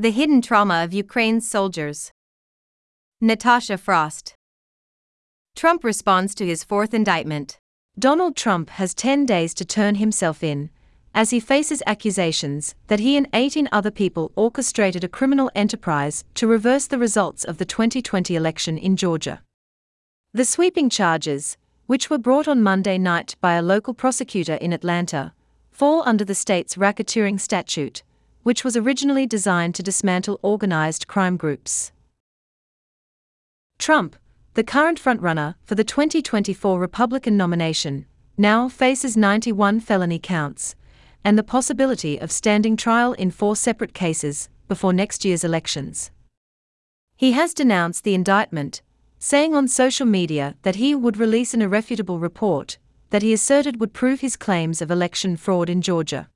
The hidden trauma of Ukraine's soldiers. Natasha Frost. Trump responds to his fourth indictment. Donald Trump has 10 days to turn himself in, as he faces accusations that he and 18 other people orchestrated a criminal enterprise to reverse the results of the 2020 election in Georgia. The sweeping charges, which were brought on Monday night by a local prosecutor in Atlanta, fall under the state's racketeering statute, which was originally designed to dismantle organized crime groups. Trump, the current frontrunner for the 2024 Republican nomination, now faces 91 felony counts and the possibility of standing trial in four separate cases before next year's elections. He has denounced the indictment, saying on social media that he would release an irrefutable report that he asserted would prove his claims of election fraud in Georgia.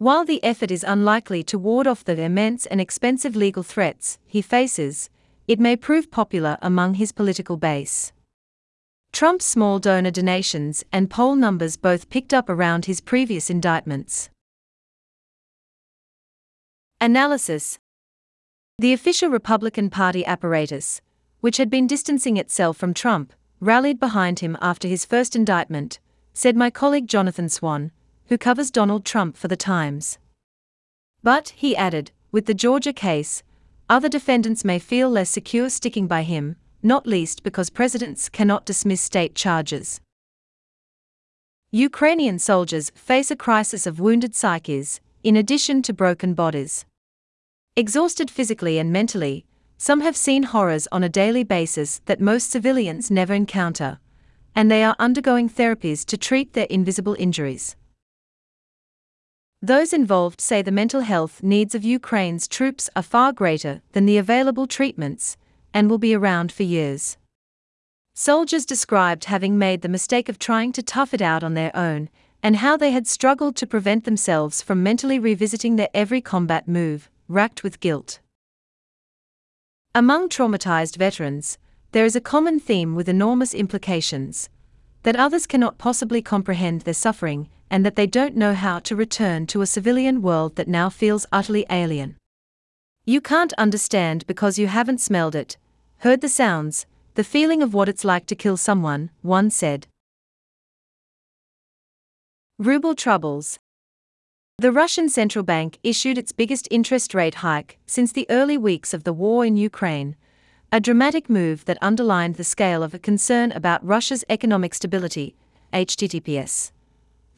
While the effort is unlikely to ward off the immense and expensive legal threats he faces, it may prove popular among his political base. Trump's small donor donations and poll numbers both picked up around his previous indictments. Analysis The official Republican Party apparatus, which had been distancing itself from Trump, rallied behind him after his first indictment, said my colleague Jonathan Swan, who covers Donald Trump for The Times. But, he added, with the Georgia case, other defendants may feel less secure sticking by him, not least because presidents cannot dismiss state charges. Ukrainian soldiers face a crisis of wounded psyches, in addition to broken bodies. Exhausted physically and mentally, some have seen horrors on a daily basis that most civilians never encounter, and they are undergoing therapies to treat their invisible injuries. Those involved say the mental health needs of Ukraine's troops are far greater than the available treatments, and will be around for years. Soldiers described having made the mistake of trying to tough it out on their own, and how they had struggled to prevent themselves from mentally revisiting their every combat move, racked with guilt. Among traumatized veterans, there is a common theme with enormous implications that others cannot possibly comprehend their suffering, and that they don't know how to return to a civilian world that now feels utterly alien. You can't understand because you haven't smelled it, heard the sounds, the feeling of what it's like to kill someone, one said. Ruble troubles. The Russian central bank issued its biggest interest rate hike since the early weeks of the war in Ukraine, a dramatic move that underlined the scale of a concern about Russia's economic stability. HTTPS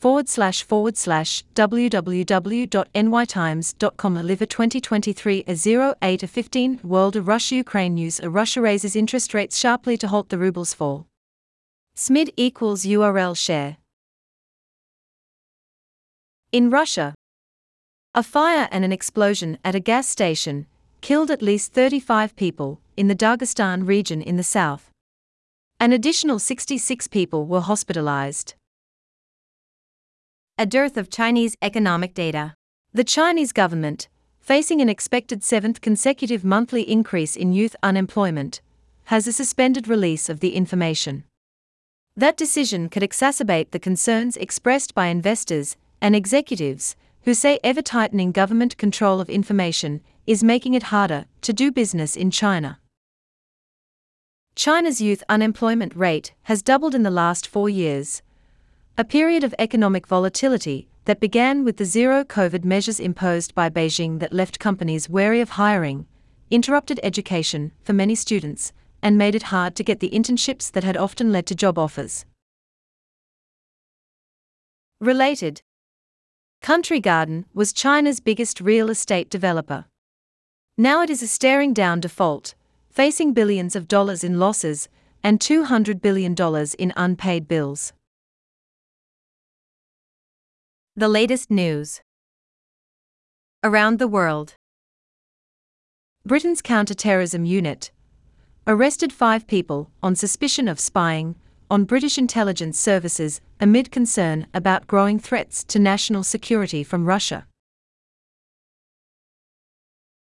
forward slash forward slash www.nytimes.com Liver 2023 a 08 a 15 World of Russia Ukraine News a Russia raises interest rates sharply to halt the ruble's fall. SMID equals URL share. In Russia, a fire and an explosion at a gas station killed at least 35 people in the Dagestan region in the south. An additional 66 people were hospitalized a dearth of Chinese economic data. The Chinese government, facing an expected seventh consecutive monthly increase in youth unemployment, has a suspended release of the information. That decision could exacerbate the concerns expressed by investors and executives who say ever tightening government control of information is making it harder to do business in China. China's youth unemployment rate has doubled in the last four years, a period of economic volatility that began with the zero COVID measures imposed by Beijing that left companies wary of hiring, interrupted education for many students, and made it hard to get the internships that had often led to job offers. Related Country Garden was China's biggest real estate developer. Now it is a staring down default, facing billions of dollars in losses and $200 billion in unpaid bills. The latest news around the world. Britain's counter-terrorism unit arrested five people on suspicion of spying on British intelligence services amid concern about growing threats to national security from Russia.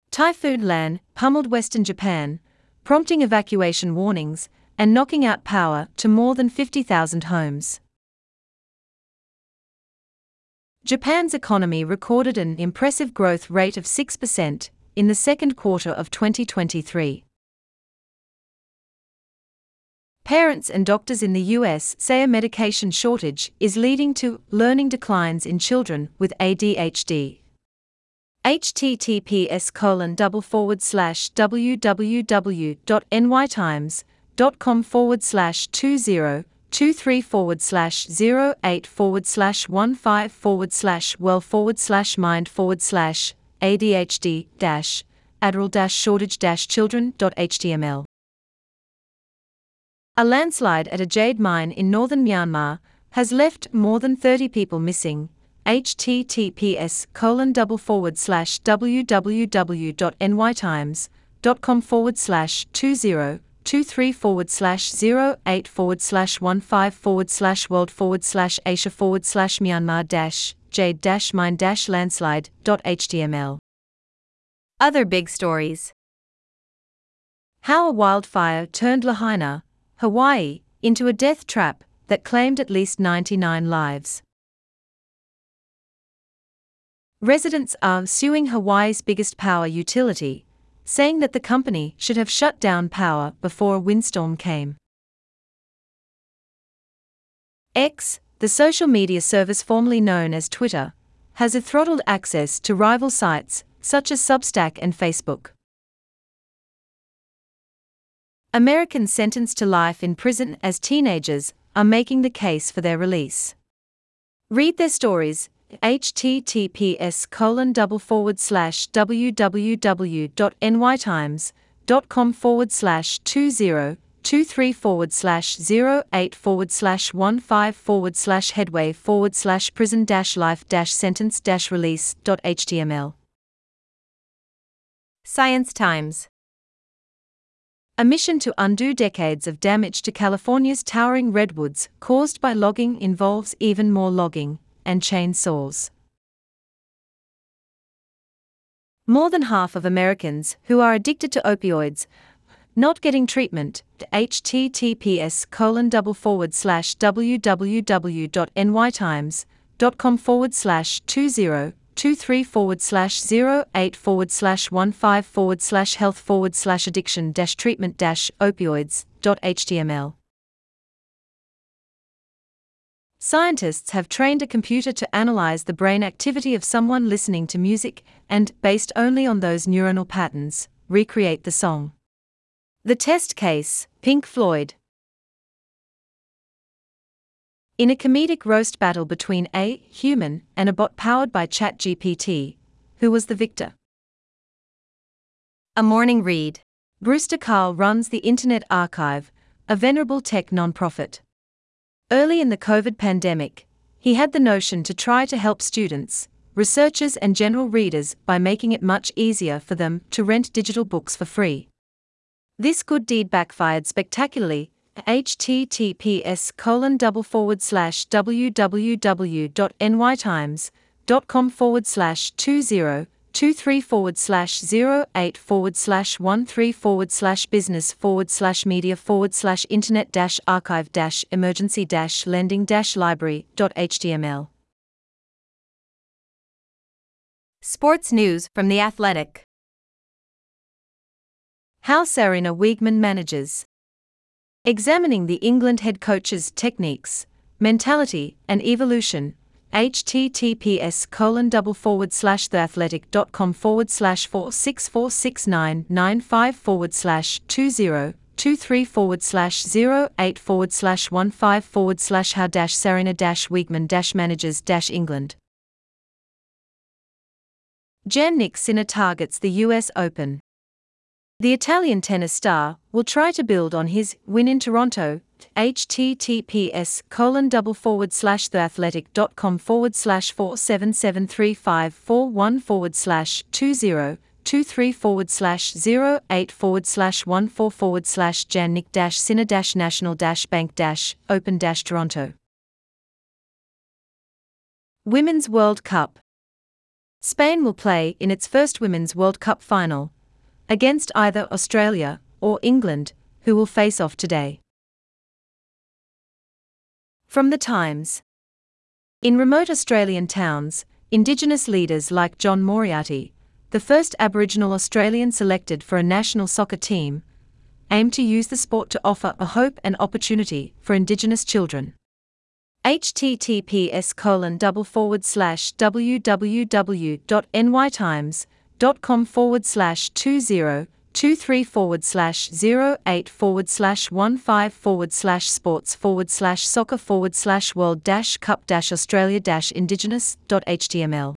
Typhoon Lan pummeled western Japan, prompting evacuation warnings and knocking out power to more than 50,000 homes. Japan's economy recorded an impressive growth rate of 6% in the second quarter of 2023. Parents and doctors in the US say a medication shortage is leading to learning declines in children with ADHD. https colon double forward slash www.nytimes.com forward slash 2023 forward slash 08 forward slash 15 forward slash well forward slash mind forward slash ADHD dash Adderall dash shortage dash children dot HTML. a landslide at a jade mine in northern Myanmar has left more than 30 people missing. https colon double forward slash www.nytimes.com forward slash 2023 forward slash 08 forward slash 15 forward slash world forward slash Asia forward slash Myanmar dash jade dash mine dash landslide dot html. Other big stories. How a wildfire turned Lahaina, Hawaii, into a death trap that claimed at least 99 lives. Residents are suing Hawaii's biggest power utility, saying that the company should have shut down power before a windstorm came. X, the social media service formerly known as Twitter, has a throttled access to rival sites such as Substack and Facebook. Americans sentenced to life in prison as teenagers are making the case for their release. Read their stories https colon double forward slash www.nytimes.com forward slash 2023 forward slash 08 forward slash 15 forward slash headway forward slash prison dash life dash sentence dash release dot html. Science Times a mission to undo decades of damage to California's towering redwoods caused by logging involves even more logging and chainsaws. More than half of Americans who are addicted to opioids not getting treatment https colon double forward slash www.nytimes.com forward slash 20 23 forward slash 08 forward slash 15 forward slash health forward slash addiction dash treatment dash opioids html. Scientists have trained a computer to analyze the brain activity of someone listening to music and, based only on those neuronal patterns, recreate the song. The test case Pink Floyd in a comedic roast battle between a human and a bot powered by ChatGPT, who was the victor? A morning read. Brewster Kahle runs the Internet Archive, a venerable tech nonprofit. Early in the COVID pandemic, he had the notion to try to help students, researchers, and general readers by making it much easier for them to rent digital books for free. This good deed backfired spectacularly https colon double forward slash www.nytimes.com forward slash 2023 forward slash 08 forward slash 13 forward slash business forward slash media forward slash internet dash archive dash emergency dash lending dash library dot html. Sports news from The Athletic. How Sarina Wiegman manages. Examining the England head coach's techniques, mentality, and evolution. Https colon double forward slash theathletic.com forward slash 46469995 forward slash 2023 forward slash 08 forward slash 15 forward slash how dash Sarina dash Wiegman dash managers dash England. Jannik Sinner targets the US Open. The Italian tennis star will try to build on his win in Toronto. Https colon double forward slash theathletic.com forward slash 47735541 forward slash 2023 forward slash 08 forward slash 14 forward slash Jannik dash Sinner dash National dash Bank dash Open dash Toronto. Women's World Cup Spain will play in its first Women's World Cup final against either Australia or England, who will face off today. From the Times In remote Australian towns, Indigenous leaders like John Moriarty, the first Aboriginal Australian selected for a national soccer team, aim to use the sport to offer a hope and opportunity for Indigenous children. https colon double forward slash www.nytimes.com forward slash 2023 forward slash 08 forward slash 15 forward slash sports forward slash soccer forward slash world dash cup dash australia dash indigenous dot html.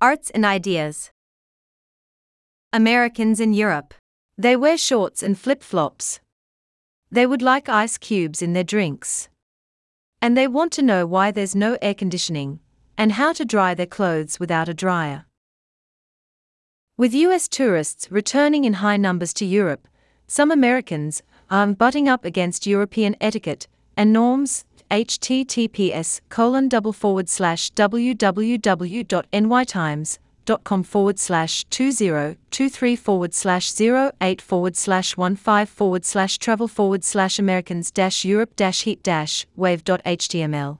Arts and ideas. Americans in Europe. They wear shorts and flip flops. They would like ice cubes in their drinks. And they want to know why there's no air conditioning, and how to dry their clothes without a dryer. With US tourists returning in high numbers to Europe, some Americans are butting up against European etiquette and norms https colon double forward slash www.nytimes.com forward slash 2023 forward slash 08 forward slash 15 forward slash travel forward slash Americans dash Europe dash heat dash wave.html.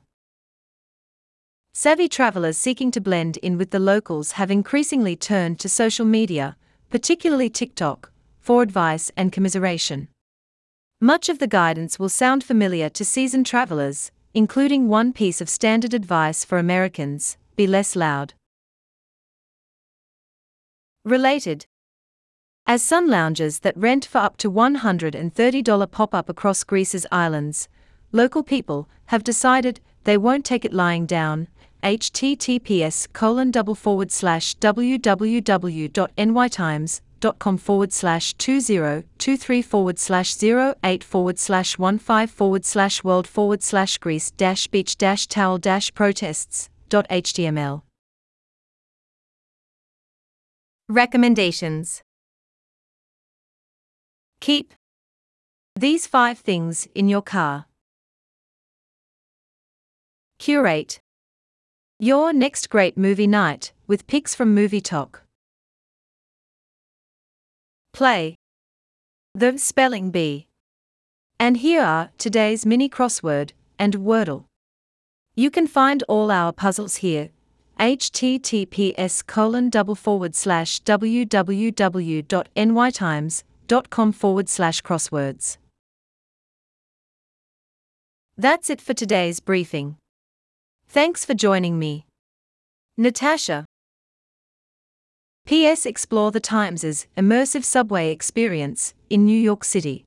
Savvy travelers seeking to blend in with the locals have increasingly turned to social media, particularly TikTok, for advice and commiseration. Much of the guidance will sound familiar to seasoned travelers, including one piece of standard advice for Americans be less loud. Related As sun lounges that rent for up to $130 pop up across Greece's islands, local people have decided they won't take it lying down. Https colon double forward slash www.nytimes com forward slash 2023 forward slash 08 forward slash 15 forward slash world forward slash Greece dash beach dash towel dash protests dot html. Recommendations Keep these five things in your car. Curate your next great movie night with pics from Movie Talk. Play. The spelling bee. And here are today's mini crossword and Wordle. You can find all our puzzles here. https colon double forward slash www.nytimes.com forward slash crosswords. That's it for today's briefing. Thanks for joining me. Natasha. PS Explore the Times' immersive subway experience in New York City.